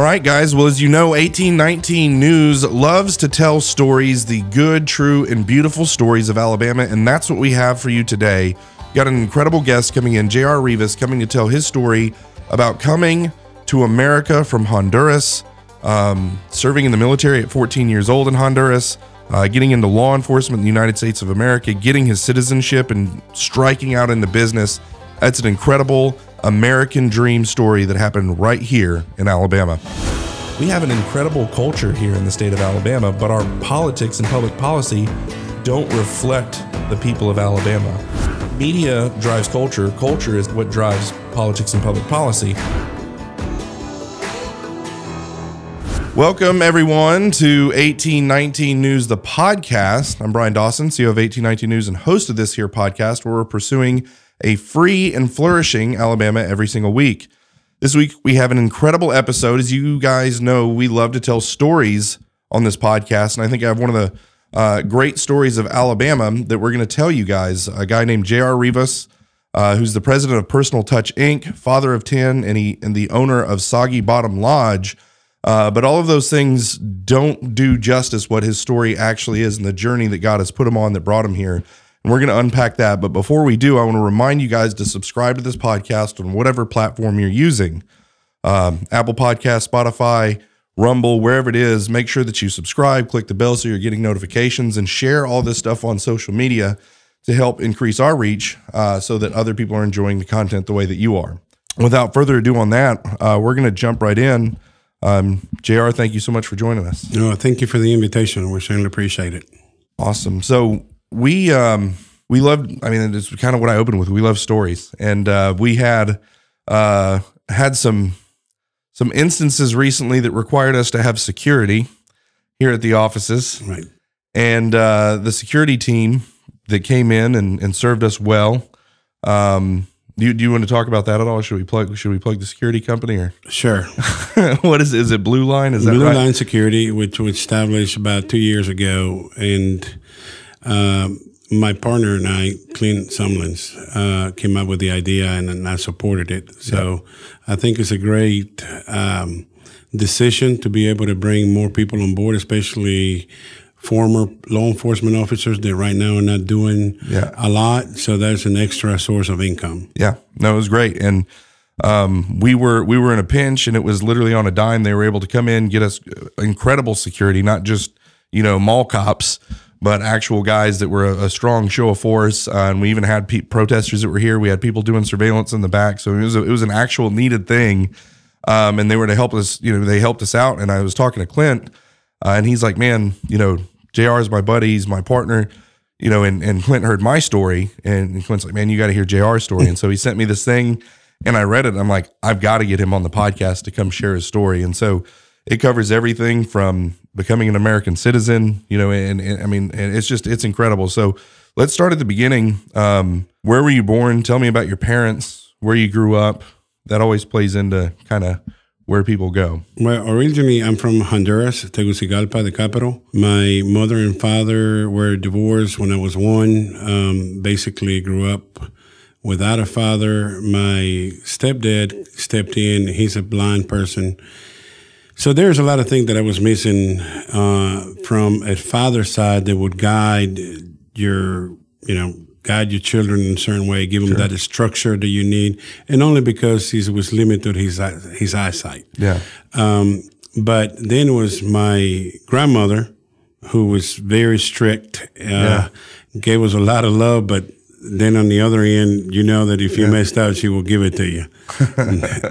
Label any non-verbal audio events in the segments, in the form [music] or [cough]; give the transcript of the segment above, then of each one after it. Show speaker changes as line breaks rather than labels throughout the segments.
All right, guys. Well, as you know, 1819 News loves to tell stories, the good, true, and beautiful stories of Alabama, and that's what we have for you today. Got an incredible guest coming in, J.R. Rivas, coming to tell his story about coming to America from Honduras, um, serving in the military at 14 years old in Honduras, uh, getting into law enforcement in the United States of America, getting his citizenship, and striking out into business. That's an incredible American dream story that happened right here in Alabama. We have an incredible culture here in the state of Alabama, but our politics and public policy don't reflect the people of Alabama. Media drives culture, culture is what drives politics and public policy. Welcome, everyone, to 1819 News, the podcast. I'm Bryan Dawson, CEO of 1819 News, and host of this here podcast where we're pursuing a free and flourishing Alabama every single week. This week, we have an incredible episode. As you guys know, we love to tell stories on this podcast. And I think I have one of the uh, great stories of Alabama that we're going to tell you guys. A guy named J.R. Rivas, uh, who's the president of Personal Touch Inc., father of 10, and, he, and the owner of Soggy Bottom Lodge. Uh, but all of those things don't do justice what his story actually is and the journey that God has put him on that brought him here. And we're going to unpack that. But before we do, I want to remind you guys to subscribe to this podcast on whatever platform you're using um, Apple Podcast, Spotify, Rumble, wherever it is. Make sure that you subscribe, click the bell so you're getting notifications, and share all this stuff on social media to help increase our reach uh, so that other people are enjoying the content the way that you are. Without further ado on that, uh, we're going to jump right in. Um, JR, thank you so much for joining us.
No, thank you for the invitation. We certainly appreciate it.
Awesome. So we um we loved i mean it's kind of what i opened with we love stories and uh we had uh had some some instances recently that required us to have security here at the offices
Right.
and uh the security team that came in and, and served us well um do you, do you want to talk about that at all? Should we plug? Should we plug the security company or
Sure. [laughs]
what is? Is it Blue Line? Is that
Blue
right?
Line Security, which was established about two years ago, and my partner and I, Clint Sumlins, uh, came up with the idea, and, and I supported it. So I think it's a great um, decision to be able to bring more people on board, especially former law enforcement officers that right now are not doing
Yeah.
a lot. So that's an extra source of income.
Yeah, no, it was great, and um, we were we were in a pinch, and it was literally on a dime. They were able to come in, get us incredible security, not just you know mall cops, but actual guys that were a, a strong show of force. Uh, and we even had pe- protesters that were here. We had people doing surveillance in the back, so it was a, it was an actual needed thing. Um, and they were to help us. You know, they helped us out. And I was talking to Clint, uh, and he's like, "Man, you know, JR is my buddy. He's my partner." you know, and, and Clint heard my story and Clint's like, man, you got to hear JR's story. And so he sent me this thing and I read it. I'm like, I've got to get him on the podcast to come share his story. And so it covers everything from becoming an American citizen, you know, and, and I mean, and it's just, it's incredible. So let's start at the beginning. Um, where were you born? Tell me about your parents, where you grew up. That always plays into kind of where people go.
Well, originally I'm from Honduras, Tegucigalpa, the capital. My mother and father were divorced when I was one. Um, basically, grew up without a father. My stepdad stepped in. He's a blind person. So there's a lot of things that I was missing uh, from a father's side that would guide your, you know, guide your children in a certain way, give them that structure that you need, and only because he was limited his his eyesight.
Yeah.
Um, but then it was my grandmother, who was very strict, uh,
Yeah.
gave us a lot of love, but then on the other end, you know that if you messed up, she will give it to you.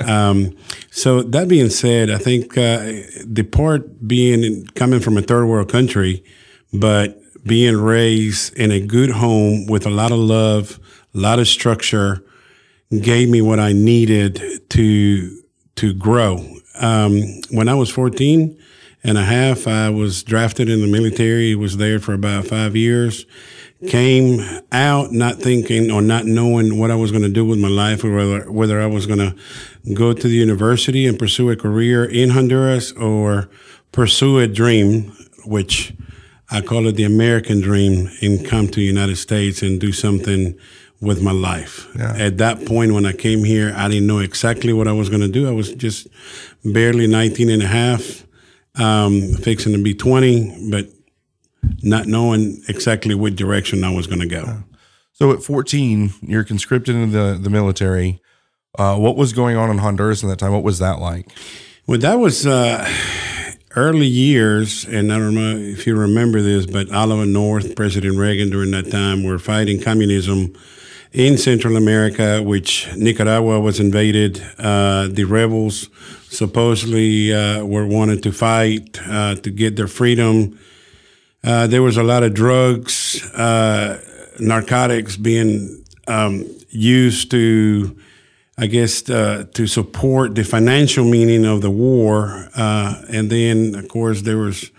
[laughs] um, so that being said, I think uh, the part being coming from a third world country, but being raised in a good home with a lot of love, a lot of structure, gave me what I needed to to grow. Um, when I was 14 and a half, I was drafted in the military. Was there for about five years. Came out not thinking or not knowing what I was going to do with my life, or whether whether I was going to go to the university and pursue a career in Honduras or pursue a dream, which I call it the American dream, and come to the United States and do something with my life.
Yeah.
At that point, when I came here, I didn't know exactly what I was going to do. I was just barely 19 and a half, um, fixing to be 20, but not knowing exactly what direction I was going to go.
So at 14, you're conscripted into the, the military. Uh, what was going on in Honduras in that time? What was that like?
Well, that was uh, early years, and I don't know if you remember this, but Oliver North, President Reagan during that time, were fighting communism in Central America, which Nicaragua was invaded. Uh, the rebels supposedly uh, were wanted to fight uh, to get their freedom. Uh, there was a lot of drugs, uh, narcotics being um, used to, I guess, uh, to support the financial meaning of the war. and then, of course, there was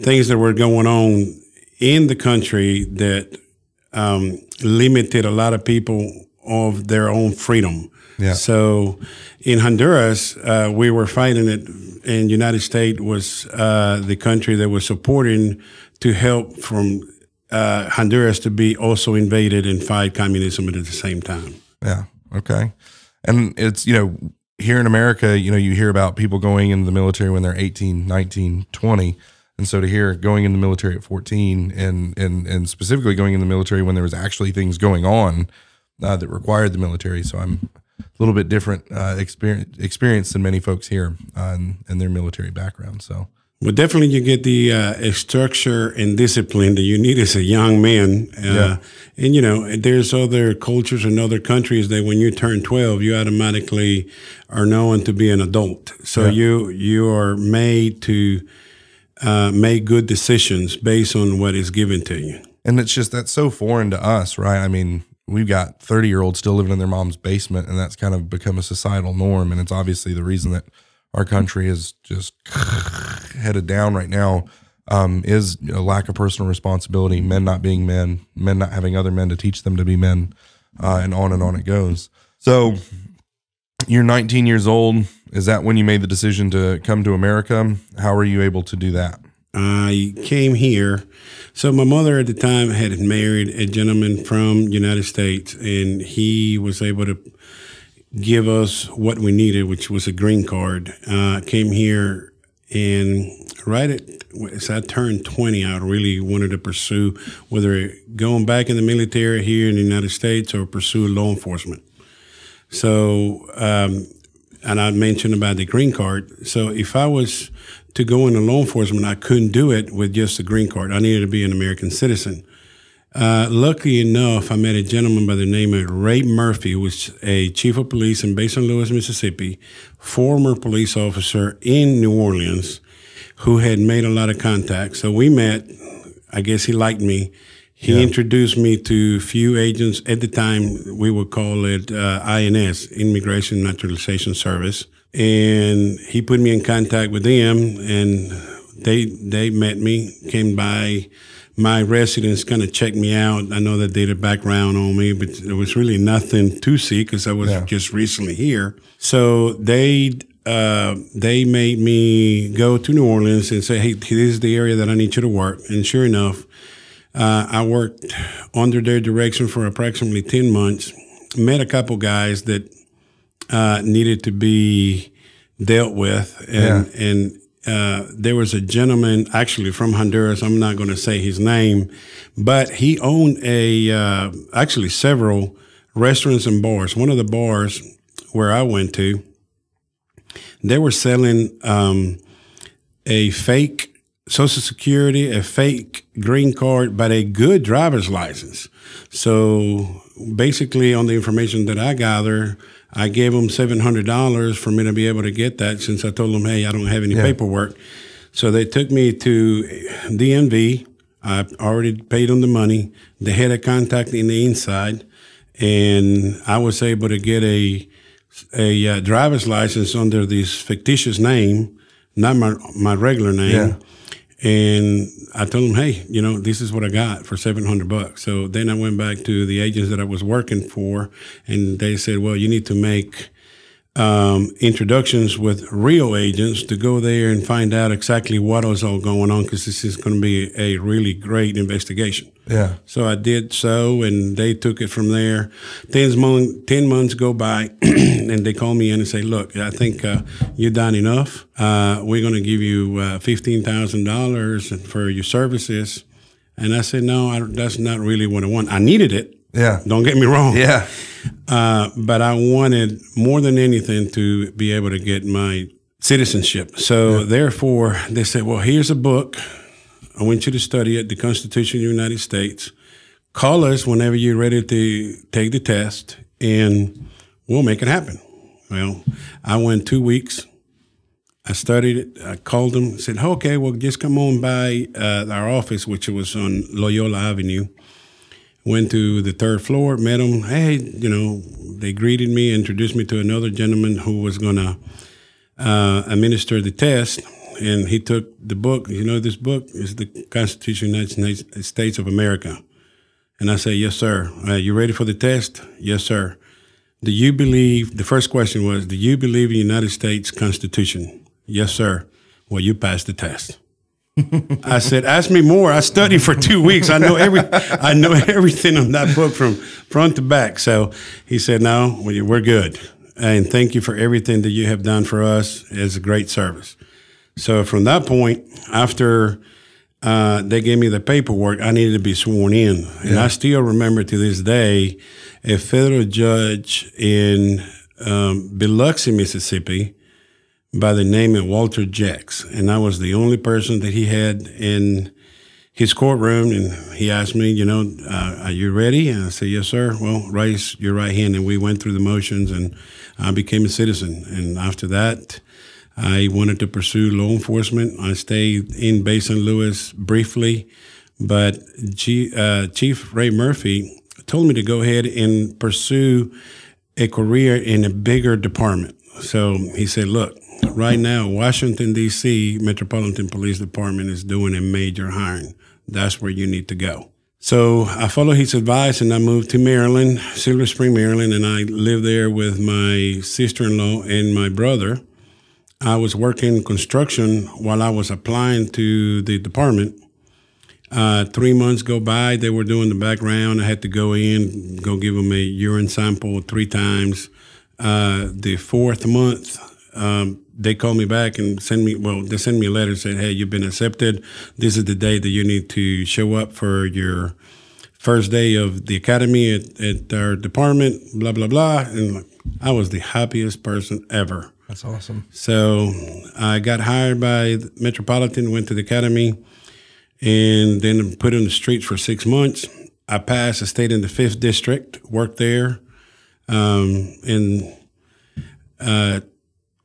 things that were going on in the country that um, limited a lot of people of their own freedom.
Yeah.
So in Honduras, uh, we were fighting it, and United States was uh, the country that was supporting to help from uh, Honduras to be also invaded and fight communism at the same time.
Yeah. Okay. And it's, you know, here in America, you know, you hear about people going in the military when they're 18, 19, 20. And so to hear going in the military at 14 and, and, and specifically going in the military when there was actually things going on uh, that required the military. So I'm a little bit different uh, experience, experience than many folks here uh, in their military background. So
well, definitely you get the uh, structure and discipline that you need as a young man. Uh,
Yeah.
And, you know, there's other cultures and other countries that when you turn 12, you automatically are known to be an adult. So
Yeah.
you you are made to uh, make good decisions based on what is given to you.
And it's just that's so foreign to us, right? I mean, we've got 30 year olds still living in their mom's basement, and that's kind of become a societal norm. And it's obviously the reason that our country is just headed down right now um, is a lack of personal responsibility, men not being men, men not having other men to teach them to be men, uh, and on and on it goes. So you're 19 years old. Is that when you made the decision to come to America? How were you able to do that?
I came here. So my mother at the time had married a gentleman from United States, and he was able to give us what we needed, which was a green card. Uh, came here, and right at as I turned 20, I really wanted to pursue whether going back in the military here in the United States or pursue law enforcement. So, um, and I mentioned about the green card. So, if I was to go into law enforcement, I couldn't do it with just a green card. I needed to be an American citizen. Uh, lucky enough, I met a gentleman by the name of Ray Murphy, who was a chief of police in Bay St. Louis, Mississippi, former police officer in New Orleans, who had made a lot of contacts. So we met. I guess he liked me. He
Yeah.
introduced me to a few agents at the time. We would call it uh, INS, Immigration Naturalization Service, and he put me in contact with them, and they they met me, came by my residents kind of checked me out. I know that they did a background on me, but there was really nothing to see because I was
Yeah.
just recently here. So they uh, they made me go to New Orleans and say, "Hey, this is the area that I need you to work." And sure enough, uh, I worked under their direction for approximately ten months. Met a couple guys that uh, needed to be dealt with, and and uh, there was a gentleman actually from Honduras. I'm not going to say his name, but he owned a uh, actually several restaurants and bars. One of the bars where I went to, they were selling um, a fake Social Security, a fake green card, but a good driver's license. So basically, on the information that I gather, I gave them seven hundred dollars for me to be able to get that. Since I told them, "Hey, I don't have any
Yeah.
paperwork," so they took me to DMV. I already paid them the money. They had a contact in the inside, and I was able to get a a uh, driver's license under this fictitious name, not my my regular name.
Yeah.
And I told them, hey, you know, this is what I got for seven hundred bucks. So then I went back to the agents that I was working for, and they said, well, you need to make um, introductions with real agents to go there and find out exactly what was all going on because this is going to be a really great investigation.
Yeah.
So I did so, and they took it from there. Ten months, ten months go by, [clears throat] and they call me in and say, "Look, I think uh, you've done enough. Uh, we're going to give you uh, fifteen thousand dollars for your services." And I said, "No, I, that's not really what I want. I needed it.
Yeah.
Don't get me wrong.
Yeah.
Uh, but I wanted more than anything to be able to get my citizenship. So therefore, they said, "Well, here's a book." I want you to study it, the Constitution of the United States. Call us whenever you're ready to take the test, and we'll make it happen. Well, I went two weeks. I studied it. I called them, said, okay, well, just come on by uh, our office, which was on Loyola Avenue. Went to the third floor, met them. Hey, you know, they greeted me, introduced me to another gentleman who was going to uh, administer the test and he took the book. You know, this book is the Constitution of the United States of America. And I said, Yes, sir. You ready for the test? Yes, sir. Do you believe, the first question was, Do you believe in the United States Constitution? Yes, sir. Well, you passed the test. I said, ask me more. I studied for two weeks. I know every, I know everything on that book from front to back. So he said, no, we're good. And thank you for everything that you have done for us. It's a great service. So from that point, after uh, they gave me the paperwork, I needed to be sworn in. And I still remember to this day a federal judge in um, Biloxi, Mississippi, by the name of Walter Gex. And I was the only person that he had in his courtroom. And he asked me, you know, uh, are you ready? And I said, yes, sir. Well, raise your right hand. And we went through the motions and I became a citizen. And after that, I wanted to pursue law enforcement. I stayed in Bay St. Louis briefly, but G, uh, Chief Ray Murphy told me to go ahead and pursue a career in a bigger department. So he said, look, right now, Washington, D.C. Metropolitan Police Department is doing a major hiring. That's where you need to go. So I followed his advice and I moved to Maryland, Silver Spring, Maryland, and I lived there with my sister in law and my brother. I was working construction while I was applying to the department. Uh, three months go by, they were doing the background. I had to go in, go give them a urine sample three times. Uh, the fourth month, um, they called me back and sent me, well, they sent me a letter and said, hey, you've been accepted. This is the day that you need to show up for your first day of the academy at, at our department, blah, blah, blah. And I was the happiest person ever.
That's awesome.
So I got hired by Metropolitan, went to the academy, and then put in the streets for six months. I passed. I stayed in the fifth district, worked there, um, and uh,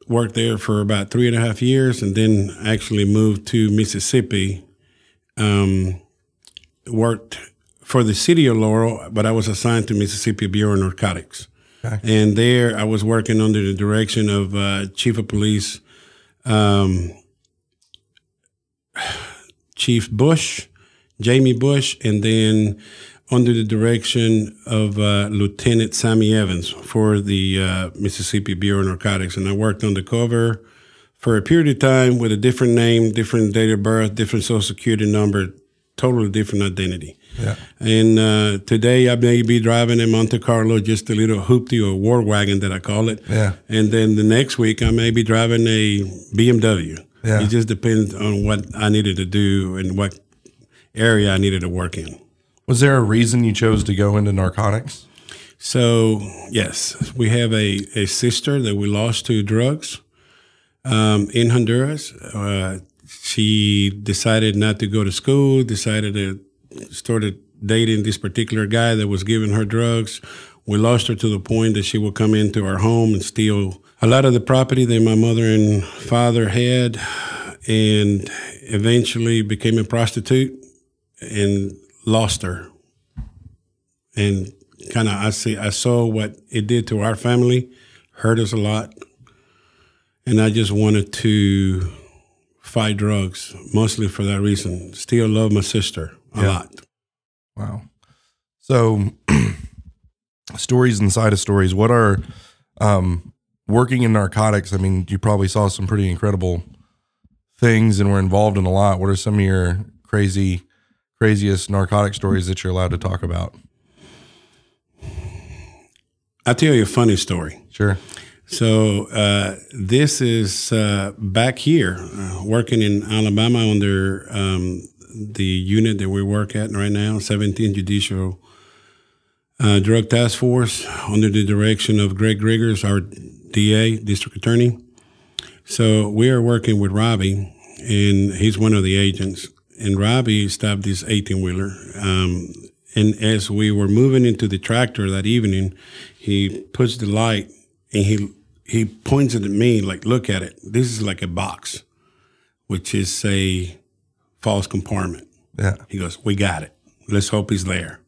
worked there for about three and a half years, and then actually moved to Mississippi. Um, worked for the city of Laurel, but I was assigned to Mississippi Bureau of Narcotics. Okay. And there I was working under the direction of uh, Chief of Police um, [sighs] Chief Bush, Jamie Bush, and then under the direction of uh, Lieutenant Sammy Evans for the uh, Mississippi Bureau of Narcotics. And I worked undercover for a period of time with a different name, different date of birth, different social security number, totally different identity.
Yeah.
And uh, today I may be driving a Monte Carlo, just a little hoopty or war wagon that I call it.
Yeah.
And then the next week I may be driving a BMW.
Yeah.
It just depends on what I needed to do and what area I needed to work in.
Was there a reason you chose to go into narcotics?
So, yes, we have a, a sister that we lost to drugs um, in Honduras. Uh, she decided not to go to school, decided to started dating this particular guy that was giving her drugs. We lost her to the point that she would come into our home and steal a lot of the property that my mother and father had, and eventually became a prostitute and lost her. And kind of, I see, I saw what it did to our family, hurt us a lot, and I just wanted to fight drugs, mostly for that reason. Still love my sister a
Yeah.
lot.
Wow. So, [clears throat] stories inside of stories. What are, um, working in narcotics, I mean, you probably saw some pretty incredible things and were involved in a lot. What are some of your crazy, craziest narcotic stories that you're allowed to talk about?
I'll tell you a funny story.
Sure.
So uh, this is uh, back here, uh, working in Alabama under um, the unit that we work at right now, 17th Judicial uh, Drug Task Force, under the direction of Greg Griggers, our DA, District Attorney. So we are working with Robbie, and he's one of the agents. And Robbie stopped this 18 wheeler. Um, and as we were moving into the tractor that evening, he puts the light and he he points it at me like, "Look at it. This is like a box, which is a false compartment."
Yeah.
He goes, "We got it. Let's hope he's there."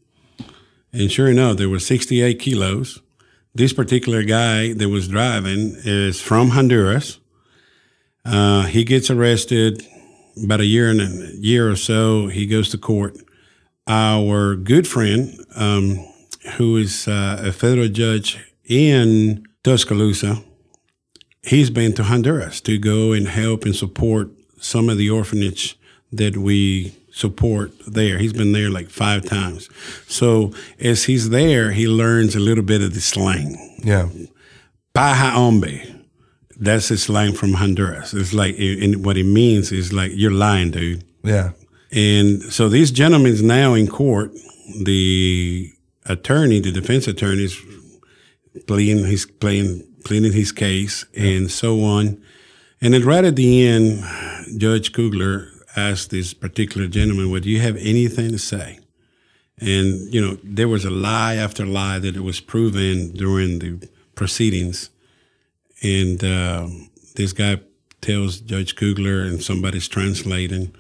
And sure enough, there were 68 kilos. This particular guy that was driving is from Honduras. Uh, he gets arrested about a year and a year or so. He goes to court. Our good friend, um, who is uh, a federal judge in Tuscaloosa, he's been to Honduras to go and help and support some of the orphanage that we support there. He's been there like five times. So as he's there, he learns a little bit of the slang.
Yeah.
Paja hombre. That's the slang from Honduras. It's like, and what it means is like, you're lying, dude.
Yeah.
And so these gentleman's now in court. The attorney, the defense attorney, is pleading his playing pleading his case and so on. And then right at the end, Judge Coogler asked this particular gentleman, "Would you have anything to say?" And you know, there was a lie after lie that it was proven during the proceedings. And uh, this guy tells Judge Coogler, and somebody's translating,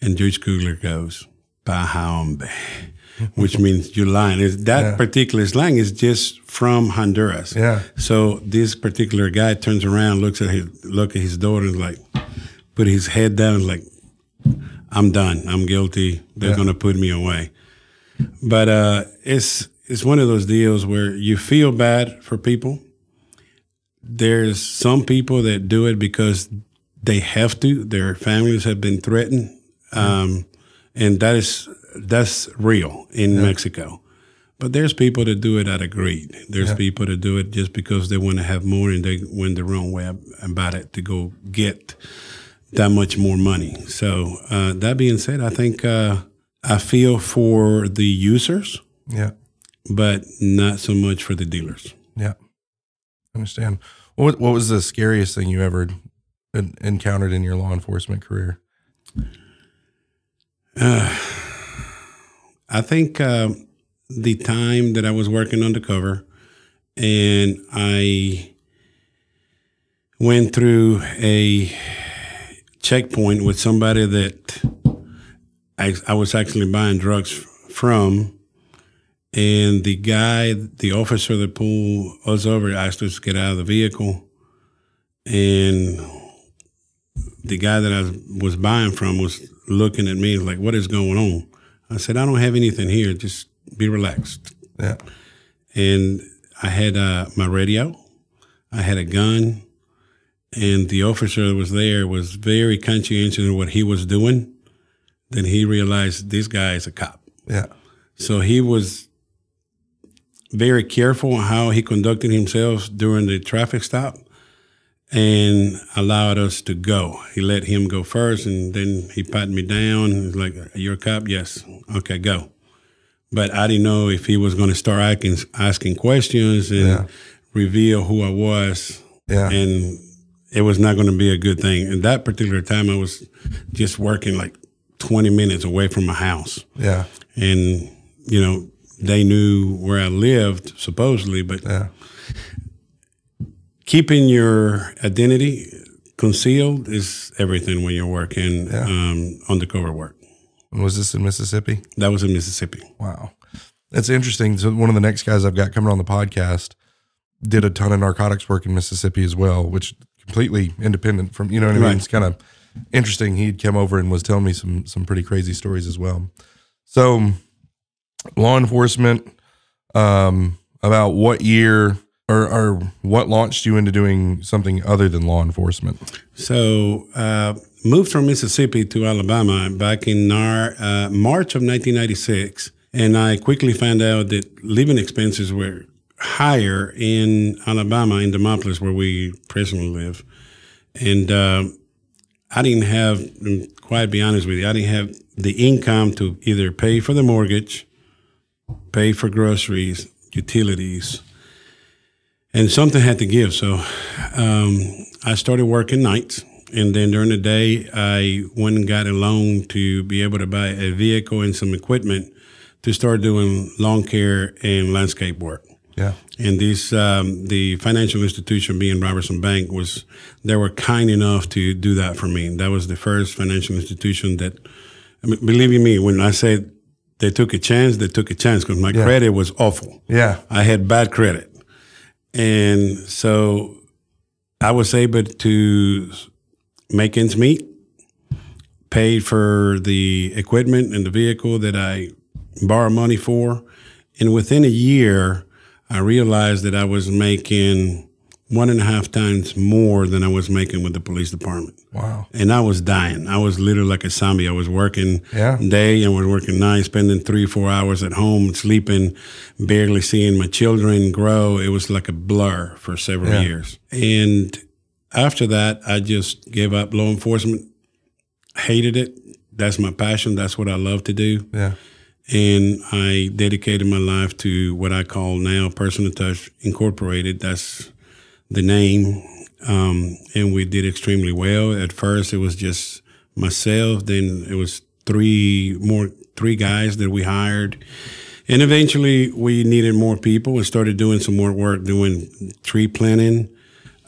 and Judge Coogler goes, "Pahombe," [laughs] which means you're lying. It's, that
Yeah.
particular slang is just from Honduras.
Yeah.
So this particular guy turns around, looks at his look at his daughter, and like put his head down, and like I'm done. I'm guilty. They're
Yeah.
gonna put me away. But uh, it's it's one of those deals where you feel bad for people. There's some people that do it because they have to. Their families have been threatened, um, and that is that's real in Mexico. But there's people that do it out of greed. There's people that do it just because they want to have more and they went the wrong way about it to go get that much more money. So uh, that being said, I think uh, I feel for the users,
Yeah.
but not so much for the dealers.
Yeah. Understand. What What was the scariest thing you ever encountered in your law enforcement career?
I think uh, the time that I was working undercover and I went through a checkpoint with somebody that I, I was actually buying drugs from. And the guy, the officer that pulled us over, asked us to get out of the vehicle. And the guy that I was buying from was looking at me like, "What is going on?" I said, "I don't have anything here. Just be relaxed."
Yeah.
And I had uh, my radio, I had a gun, and the officer that was there was very conscientious of what he was doing. Then he realized this guy is a cop,
Yeah.
so he was very careful how he conducted himself during the traffic stop and allowed us to go. He let him go first and then he patted me down. He's like, You're a cop? Yes. Okay, go. But I didn't know if he was going to start asking, asking questions and
Yeah.
reveal who I was.
Yeah.
And it was not going to be a good thing. And that particular time, I was just working like 20 minutes away from my house
Yeah.
and you know they knew where I lived supposedly, but
Yeah.
keeping your identity concealed is everything when you're working um, undercover work.
And was this in Mississippi?
That was in Mississippi.
Wow. That's interesting. So one of the next guys I've got coming on the podcast did a ton of narcotics work in Mississippi as well, which completely independent from you know what I mean.
Right.
It's kind of interesting. He'd come over and was telling me some some pretty crazy stories as well. So law enforcement, um, about what year or, or what launched you into doing something other than law enforcement?
So, uh, moved from Mississippi to Alabama back in Nar, uh, March of 1996. And I quickly found out that living expenses were higher in Alabama, in Demopolis, where we presently live. And uh, I didn't have, quite be honest with you, I didn't have the income to either pay for the mortgage, pay for groceries, utilities, and something had to give. So um, I started working nights. And then during the day, I went and got a loan to be able to buy a vehicle and some equipment to start doing lawn care and landscape work.
Yeah.
And these, um, the financial institution being Robertson Bank was, they were kind enough to do that for me. That was the first financial institution that, I mean, believe you me, when I say they took a chance, they took a chance because my
Yeah.
credit was awful.
Yeah.
I had bad credit. And so I was able to make ends meet, paid for the equipment and the vehicle that I borrowed money for. And within a year, I realized that I was making one and a half times more than I was making with the police department.
Wow.
And I was dying. I was literally like a zombie. I was working
Yeah.
day and was working night, spending three, four hours at home, sleeping, barely seeing my children grow. It was like a blur for several
Yeah.
years. And after that, I just gave up law enforcement, hated it. That's my passion. That's what I love to do.
Yeah.
And I dedicated my life to what I call now Personal Touch Incorporated. That's the name. Um, and we did extremely well. At first, it was just myself. Then it was three more, three guys that we hired. And eventually, we needed more people and started doing some more work doing tree planting.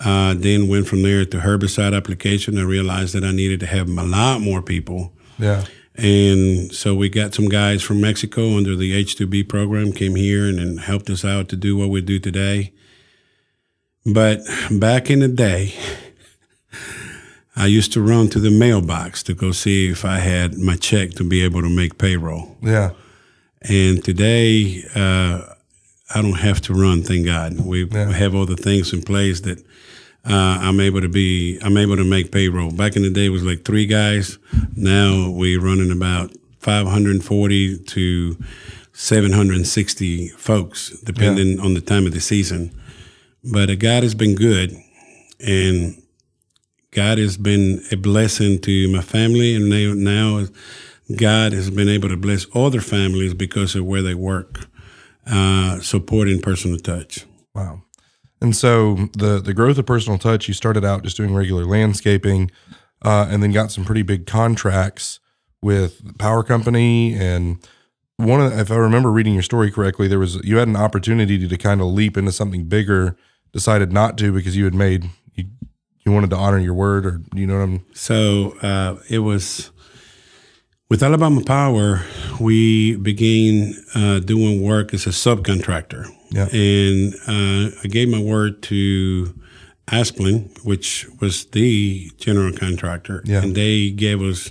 Uh, then went from there to herbicide application. I realized that I needed to have a lot more people.
Yeah.
And so we got some guys from Mexico under the H2B program, came here and, and helped us out to do what we do today. But back in the day, I used to run to the mailbox to go see if I had my check to be able to make payroll.
Yeah.
And today, uh, I don't have to run, thank God. We
Yeah.
have all the things in place that uh, I'm able to be, I'm able to make payroll. Back in the day, it was like three guys. Now we're running about 540 to 760 folks, depending on the time of the season. But uh, God has been good, and God has been a blessing to my family, and now, now God has been able to bless other families because of where they work, uh, supporting personal touch.
Wow. And so the the growth of personal touch, you started out just doing regular landscaping, uh, and then got some pretty big contracts with the power company and one of the, if I remember reading your story correctly, there was you had an opportunity to, to kind of leap into something bigger, decided not to because you had made you you wanted to honor your word or you know what I'm
So uh, it was with Alabama Power, we began uh, doing work as a subcontractor.
Yeah.
And uh, I gave my word to Asplundh, which was the general contractor.
Yeah.
And they gave us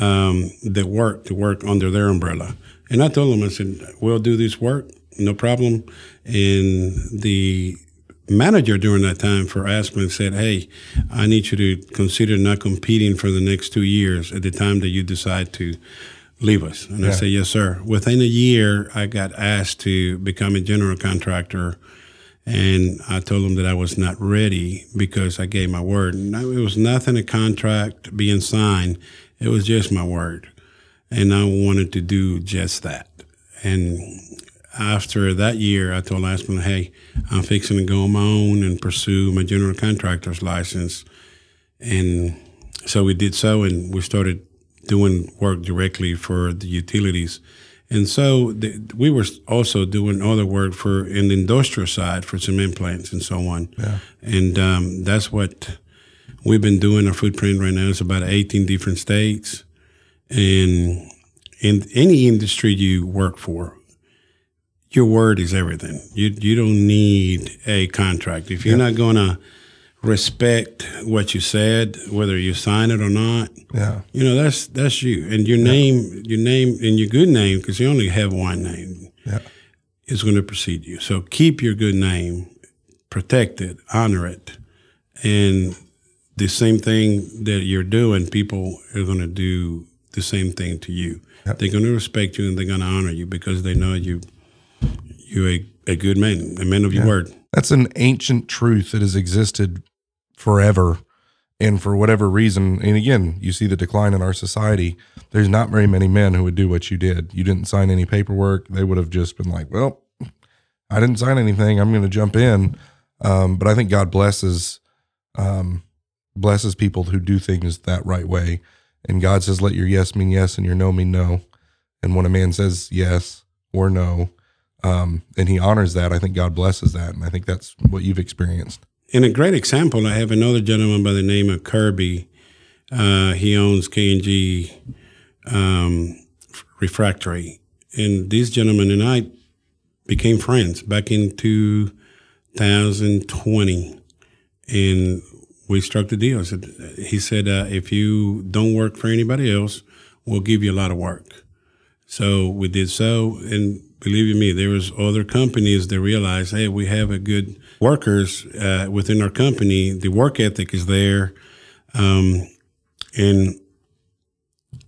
um, the work to work under their umbrella. And I told them, I said, we'll do this work, no problem. And the manager during that time for Asplundh said, "Hey, I need you to consider not competing for the next two years at the time that you decide to leave us." And I said, "Yes, sir." Within a year, I got asked to become a general contractor, and I told them that I was not ready because I gave my word. It was nothing a contract being signed; it was just my word, and I wanted to do just that. And after that year, I told Asplundh, hey, I'm fixing to go on my own and pursue my general contractor's license. And so we did so, and we started doing work directly for the utilities. And so the, we were also doing other work for in the industrial side for cement plants and so on.
Yeah.
And um, that's what we've been doing. Our footprint right now is about 18 different states. And in any industry you work for, your word is everything. You you don't need a contract. If you're not going to respect what you said, whether you sign it or not,
yeah
you know that's that's you. And your name, your name, and your good name, because you only have one name,
yeah
is going to precede you. So keep your good name. protect it, honor it, and the same thing that you're doing, people are going to do the same thing to you. Yep. They're going to respect you and they're going to honor you because they know you you're a, a good man, a man of your word.
That's an ancient truth that has existed forever. And for whatever reason, and again, you see the decline in our society. There's not very many men who would do what you did. You didn't sign any paperwork. They would have just been like, well, I didn't sign anything. I'm going to jump in. Um, but I think God blesses um, blesses people who do things that right way. And God says, let your yes mean yes and your no mean no. And when a man says yes or no, um, and he honors that, I think God blesses that. And I think that's what you've experienced.
In a great example, I have another gentleman by the name of Kirby. Uh, he owns K&G um, Refractory. And this gentleman and I became friends back in 2020. And we struck the deal. Said, he said, uh, if you don't work for anybody else, we'll give you a lot of work. So we did so, and believe you me, there was other companies that realized, hey, we have a good workers uh, within our company. The work ethic is there, um, and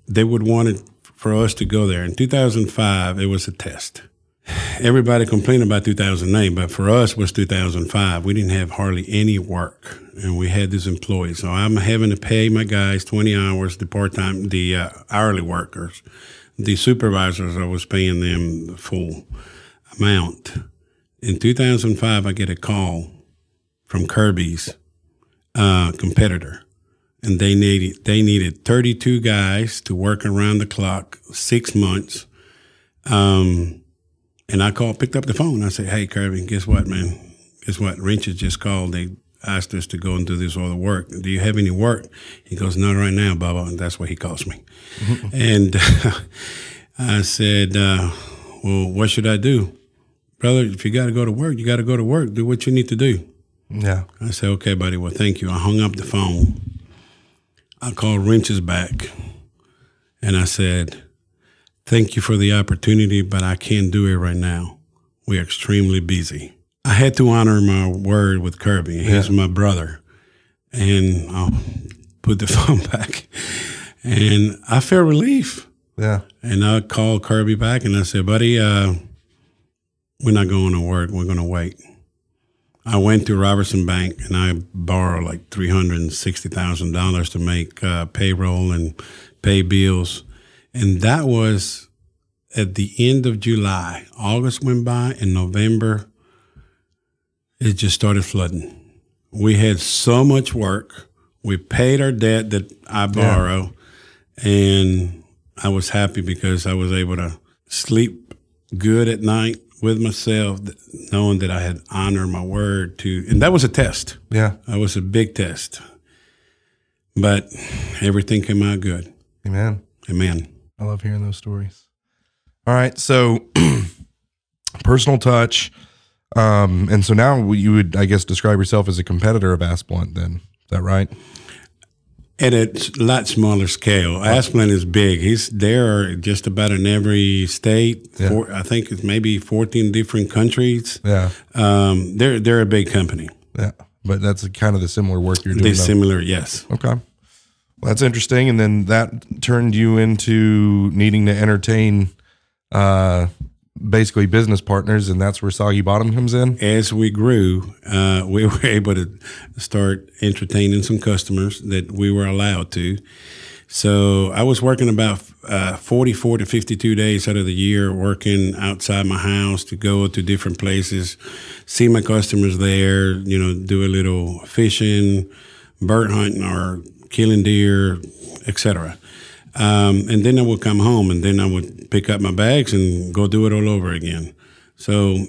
they would want it for us to go there. In 2005, it was a test everybody complained about 2008, but for us was 2005. We didn't have hardly any work, and we had these employees. So I'm having to pay my guys 20 hours, the part time, the uh, hourly workers. The supervisors, I was paying them the full amount. In 2005, I get a call from Kirby's uh, competitor, and they needed they needed 32 guys to work around the clock, six months. Um, and I called, picked up the phone. I said, "Hey, Kirby, guess what, man? Guess what? Wrenches just called. They asked us to go and do this other work. Do you have any work?" He goes, "Not right now, Baba. And that's what he calls me. [laughs] and uh, [laughs] I said, uh, "Well, what should I do, brother? If you got to go to work, you got to go to work. Do what you need to do."
Yeah.
I said, "Okay, buddy. Well, thank you." I hung up the phone. I called Wrenches back, and I said Thank you for the opportunity, but I can't do it right now. We're extremely busy. I had to honor my word with Kirby. He's yeah. my brother. And I'll put the [laughs] phone back. And I felt relief.
Yeah.
And I called Kirby back and I said, buddy, uh, we're not going to work. We're going to wait. I went to Robertson Bank and I borrowed like $360,000 to make uh, payroll and pay bills. And that was at the end of July. August went by and November, it just started flooding. We had so much work. We paid our debt that I borrow, yeah. and I was happy because I was able to sleep good at night with myself, knowing that I had honored my word to, and that was a test.
Yeah,
that was a big test, but everything came out good.
Amen.
Amen.
I love hearing those stories. All right, so [clears throat] personal touch, um, and so now you would, I guess, describe yourself as a competitor of Asplundh. Then is that right?
At a lot smaller scale, Asplundh is big. He's there just about in every state. Yeah. For, I think it's maybe fourteen different countries.
Yeah,
um, they're they're a big company.
Yeah, but that's kind of the similar work you're doing.
The similar, yes.
Okay. Well, that's interesting. And then that turned you into needing to entertain uh, basically business partners, and that's where Soggy Bottom comes in.
As we grew, uh, we [laughs] were able to start entertaining some customers that we were allowed to. So I was working about uh, 44 to 52 days out of the year, working outside my house to go to different places, see my customers there, you know, do a little fishing, bird hunting, or killing deer, etc. Um, and then I would come home, and then I would pick up my bags and go do it all over again. So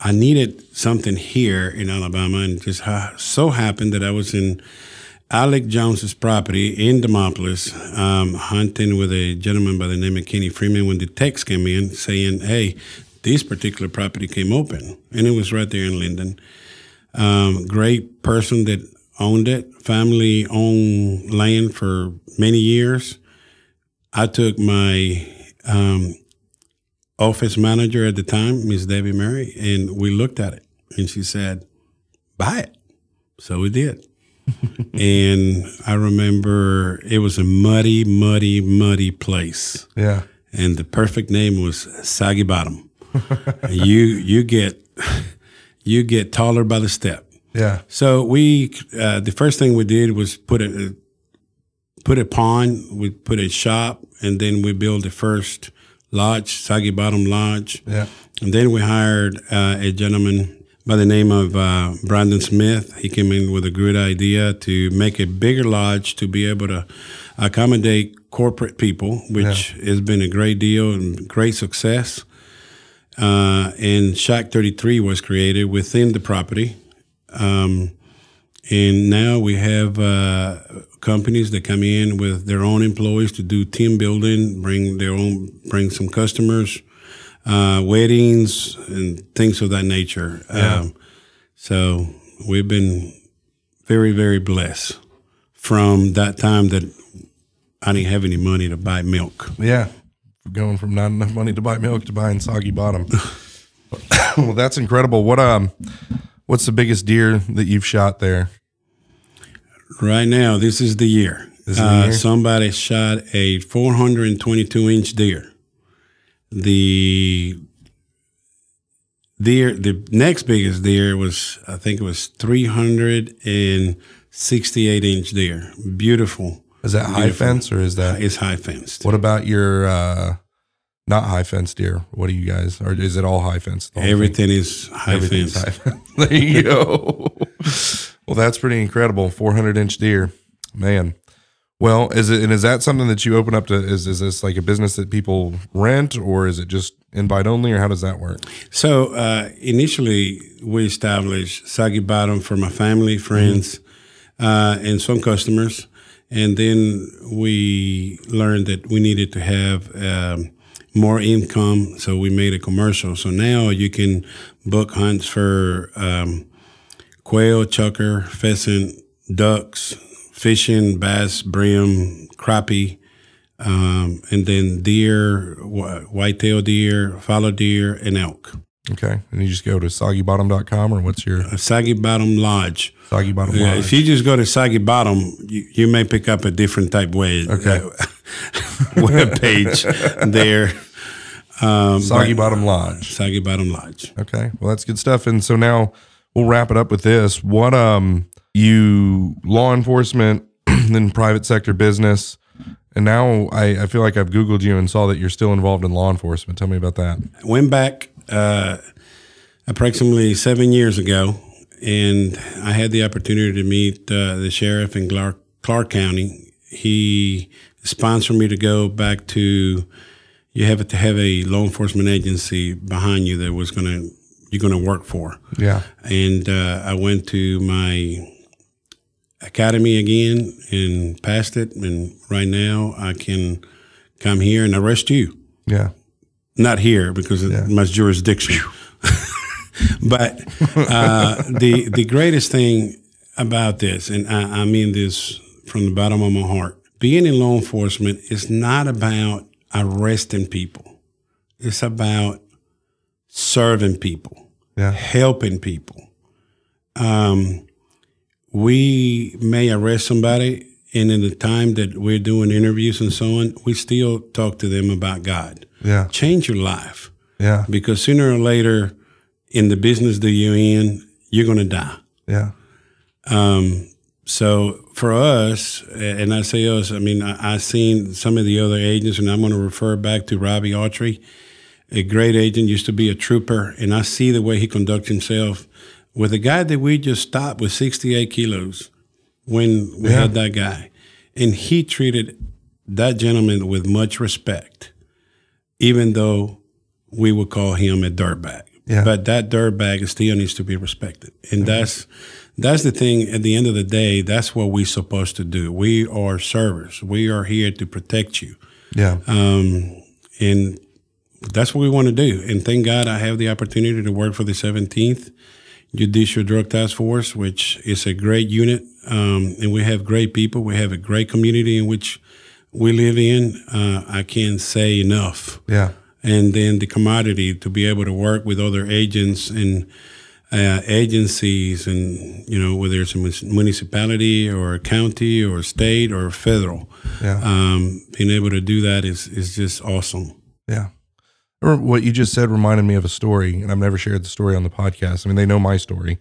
I needed something here in Alabama, and just ha- so happened that I was in Alec Jones's property in Demopolis, um, hunting with a gentleman by the name of Kenny Freeman. When the text came in saying, "Hey, this particular property came open," and it was right there in Linden. Um, great person that owned it, family owned land for many years. I took my um, office manager at the time, Miss Debbie Mary, and we looked at it. And she said, buy it. So we did. [laughs] and I remember it was a muddy, muddy, muddy place.
Yeah.
And the perfect name was Soggy Bottom. you you get [laughs] you get taller by the step.
Yeah.
So we uh, the first thing we did was put a put a pond, we put a shop, and then we built the first lodge, Soggy Bottom Lodge.
Yeah.
And then we hired uh, a gentleman by the name of uh, Brandon Smith. He came in with a good idea to make a bigger lodge to be able to accommodate corporate people, which yeah. has been a great deal and great success. Uh, and Shack 33 was created within the property. Um, and now we have uh, companies that come in with their own employees to do team building, bring their own, bring some customers, uh, weddings and things of that nature. Yeah. Um, so we've been very, very blessed from that time that I didn't have any money to buy milk.
Yeah. Going from not enough money to buy milk to buying soggy bottom. [laughs] well, that's incredible. What um what's the biggest deer that you've shot there?
Right now, this is the year. Is uh, the year? Somebody shot a 422 inch deer. The deer, the next biggest deer was, I think it was 368 inch deer. Beautiful.
Is that high Beautiful. fence or is that?
It's high fenced.
What about your, uh, not high fence deer? What do you guys, or is it all high fence?
Everything thing? is high fence. High [laughs]
there you go. [laughs] well, that's pretty incredible. 400 inch deer, man. Well, is it and is that something that you open up to? Is is this like a business that people rent, or is it just invite only, or how does that work?
So uh, initially, we established Soggy Bottom for my family, friends, mm-hmm. uh, and some customers, and then we learned that we needed to have. Um, more income, so we made a commercial. So now you can book hunts for um, quail, chukar, pheasant, ducks, fishing, bass, brim, crappie, um, and then deer, whitetail deer, fallow deer, and elk.
Okay. And you just go to soggybottom.com or what's your?
Uh, Soggy Bottom Lodge.
Soggy Bottom Lodge. Yeah,
if you just go to Soggy Bottom, you, you may pick up a different type way.
Okay. [laughs]
web page there. [laughs]
Um, Soggy Bottom Lodge.
Soggy Bottom Lodge.
Okay. Well, that's good stuff. And so now we'll wrap it up with this. What, um, you law enforcement, [clears throat] then private sector business. And now I, I, feel like I've Googled you and saw that you're still involved in law enforcement. Tell me about that.
I went back uh, approximately seven years ago, and I had the opportunity to meet uh, the sheriff in Clark, Clark County. He sponsored me to go back to. You have to have a law enforcement agency behind you that was going to you're going to work for.
Yeah.
And uh, I went to my academy again and passed it. And right now I can come here and arrest you.
Yeah.
Not here because of yeah. my jurisdiction. [laughs] but uh, the the greatest thing about this, and I, I mean this from the bottom of my heart, being in law enforcement is not about arresting people. It's about serving people,
yeah.
helping people. Um, we may arrest somebody, and in the time that we're doing interviews and so on, we still talk to them about God.
Yeah.
Change your life.
Yeah.
Because sooner or later, in the business that you're in, you're going to die.
Yeah.
Um, so for us, and I say us, I mean, I, have seen some of the other agents, and I'm going to refer back to Robbie Autry, a great agent, used to be a trooper, and I see the way he conducts himself with a guy that we just stopped with 68 kilos when we yeah. had that guy. And he treated that gentleman with much respect, even though we would call him a dirtbag.
Yeah.
But that dirtbag still needs to be respected. And mm-hmm. that's that's the thing at the end of the day, that's what we're supposed to do. We are servers. We are here to protect you.
Yeah.
Um, and that's what we want to do. And thank God I have the opportunity to work for the 17th Judicial Drug Task Force, which is a great unit, um, and we have great people. We have a great community in which we live in. Uh, I can't say enough.
Yeah.
And then the commodity to be able to work with other agents and uh, agencies, and you know whether it's a municipality or a county or a state or federal.
Yeah.
Um, being able to do that is is just awesome.
Yeah. What you just said reminded me of a story, and I've never shared the story on the podcast. I mean, they know my story,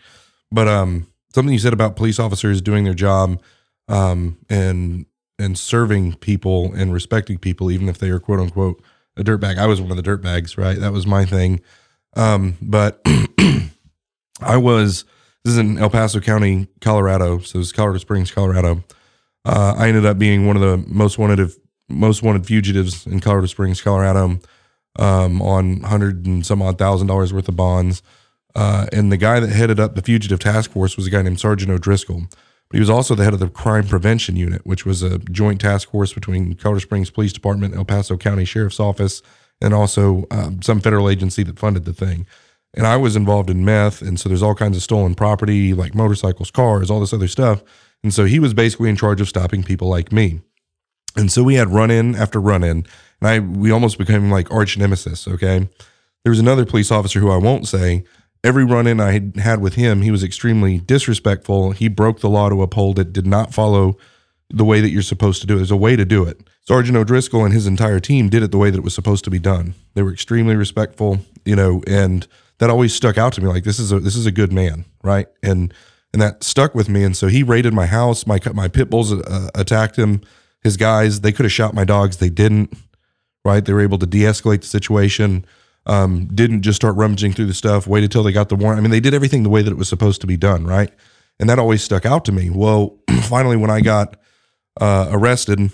but um, something you said about police officers doing their job, um, and and serving people and respecting people, even if they are quote unquote a dirtbag. I was one of the dirtbags, right? That was my thing. Um, but [clears throat] I was this is in El Paso County, Colorado. So it's Colorado Springs, Colorado. Uh, I ended up being one of the most wanted most wanted fugitives in Colorado Springs, Colorado, um, on hundred and some odd thousand dollars worth of bonds. Uh, and the guy that headed up the fugitive task force was a guy named Sergeant O'Driscoll. But he was also the head of the crime prevention unit, which was a joint task force between Colorado Springs Police Department, El Paso County Sheriff's Office, and also um, some federal agency that funded the thing. And I was involved in meth, and so there's all kinds of stolen property, like motorcycles, cars, all this other stuff. And so he was basically in charge of stopping people like me. And so we had run in after run in, and I we almost became like arch nemesis. Okay, there was another police officer who I won't say. Every run in I had with him, he was extremely disrespectful. He broke the law to uphold it. Did not follow the way that you're supposed to do it. There's a way to do it. Sergeant O'Driscoll and his entire team did it the way that it was supposed to be done. They were extremely respectful, you know, and that always stuck out to me. Like this is a this is a good man, right? And and that stuck with me. And so he raided my house. My my pit bulls uh, attacked him his guys. They could have shot my dogs. They didn't. Right? They were able to de-escalate the situation. Um, didn't just start rummaging through the stuff. Waited till they got the warrant. I mean, they did everything the way that it was supposed to be done. Right? And that always stuck out to me. Well, [clears throat] finally, when I got uh, arrested,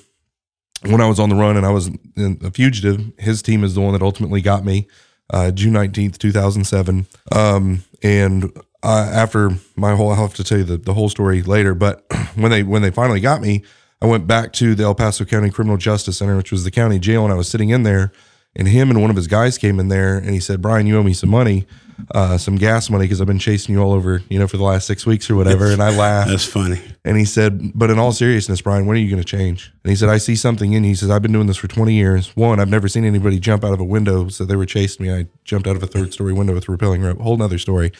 when I was on the run and I was a fugitive, his team is the one that ultimately got me. Uh, June nineteenth, two thousand seven. Um, and uh, after my whole, I'll have to tell you the, the whole story later. But [clears throat] when they when they finally got me, I went back to the El Paso County Criminal Justice Center, which was the county jail, and I was sitting in there. And him and one of his guys came in there, and he said, "Bryan, you owe me some money, uh, some gas money, because I've been chasing you all over, you know, for the last six weeks or whatever." And I laughed.
That's funny.
And he said, "But in all seriousness, Bryan, when are you going to change?" And he said, "I see something in you." He says, "I've been doing this for 20 years. One, I've never seen anybody jump out of a window, so they were chasing me. I jumped out of a third story window with a rappelling rope. Whole nother story."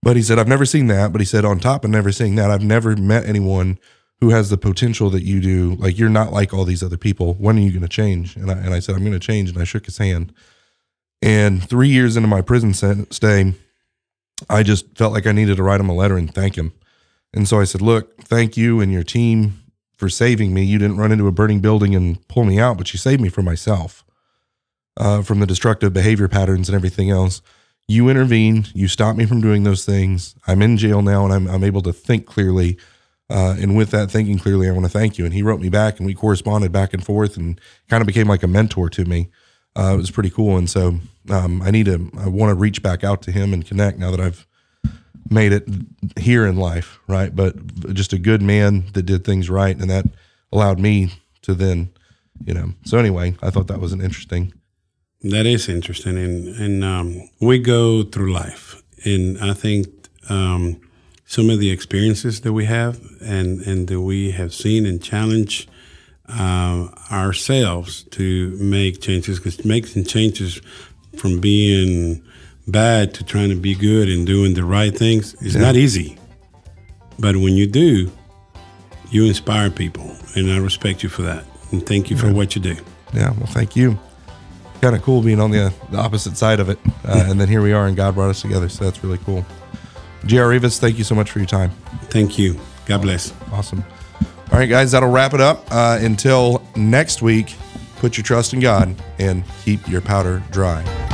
But he said, I've never seen that. But he said, on top of never seeing that, I've never met anyone who has the potential that you do. Like, you're not like all these other people. When are you going to change? And I, and I said, I'm going to change. And I shook his hand. And three years into my prison stay, I just felt like I needed to write him a letter and thank him. And so I said, Look, thank you and your team for saving me. You didn't run into a burning building and pull me out, but you saved me from myself, uh, from the destructive behavior patterns and everything else you intervened, you stopped me from doing those things. I'm in jail now and I'm, I'm able to think clearly. Uh, and with that thinking clearly, I want to thank you. And he wrote me back and we corresponded back and forth and kind of became like a mentor to me. Uh, it was pretty cool. And so um, I need to, I want to reach back out to him and connect now that I've made it here in life, right? But just a good man that did things right. And that allowed me to then, you know. So anyway, I thought that was an interesting
that is interesting, and and um, we go through life, and I think um, some of the experiences that we have and and that we have seen and challenge uh, ourselves to make changes because making changes from being bad to trying to be good and doing the right things is yeah. not easy. But when you do, you inspire people, and I respect you for that. And thank you for what you do.
Yeah, well, thank you kind of cool being on the, the opposite side of it. Uh, and then here we are, and God brought us together. So that's really cool. J.R. Rivas, thank you so much for your time.
Thank you. God bless.
Awesome. All right, guys, that'll wrap it up. Uh, until next week, put your trust in God and keep your powder dry.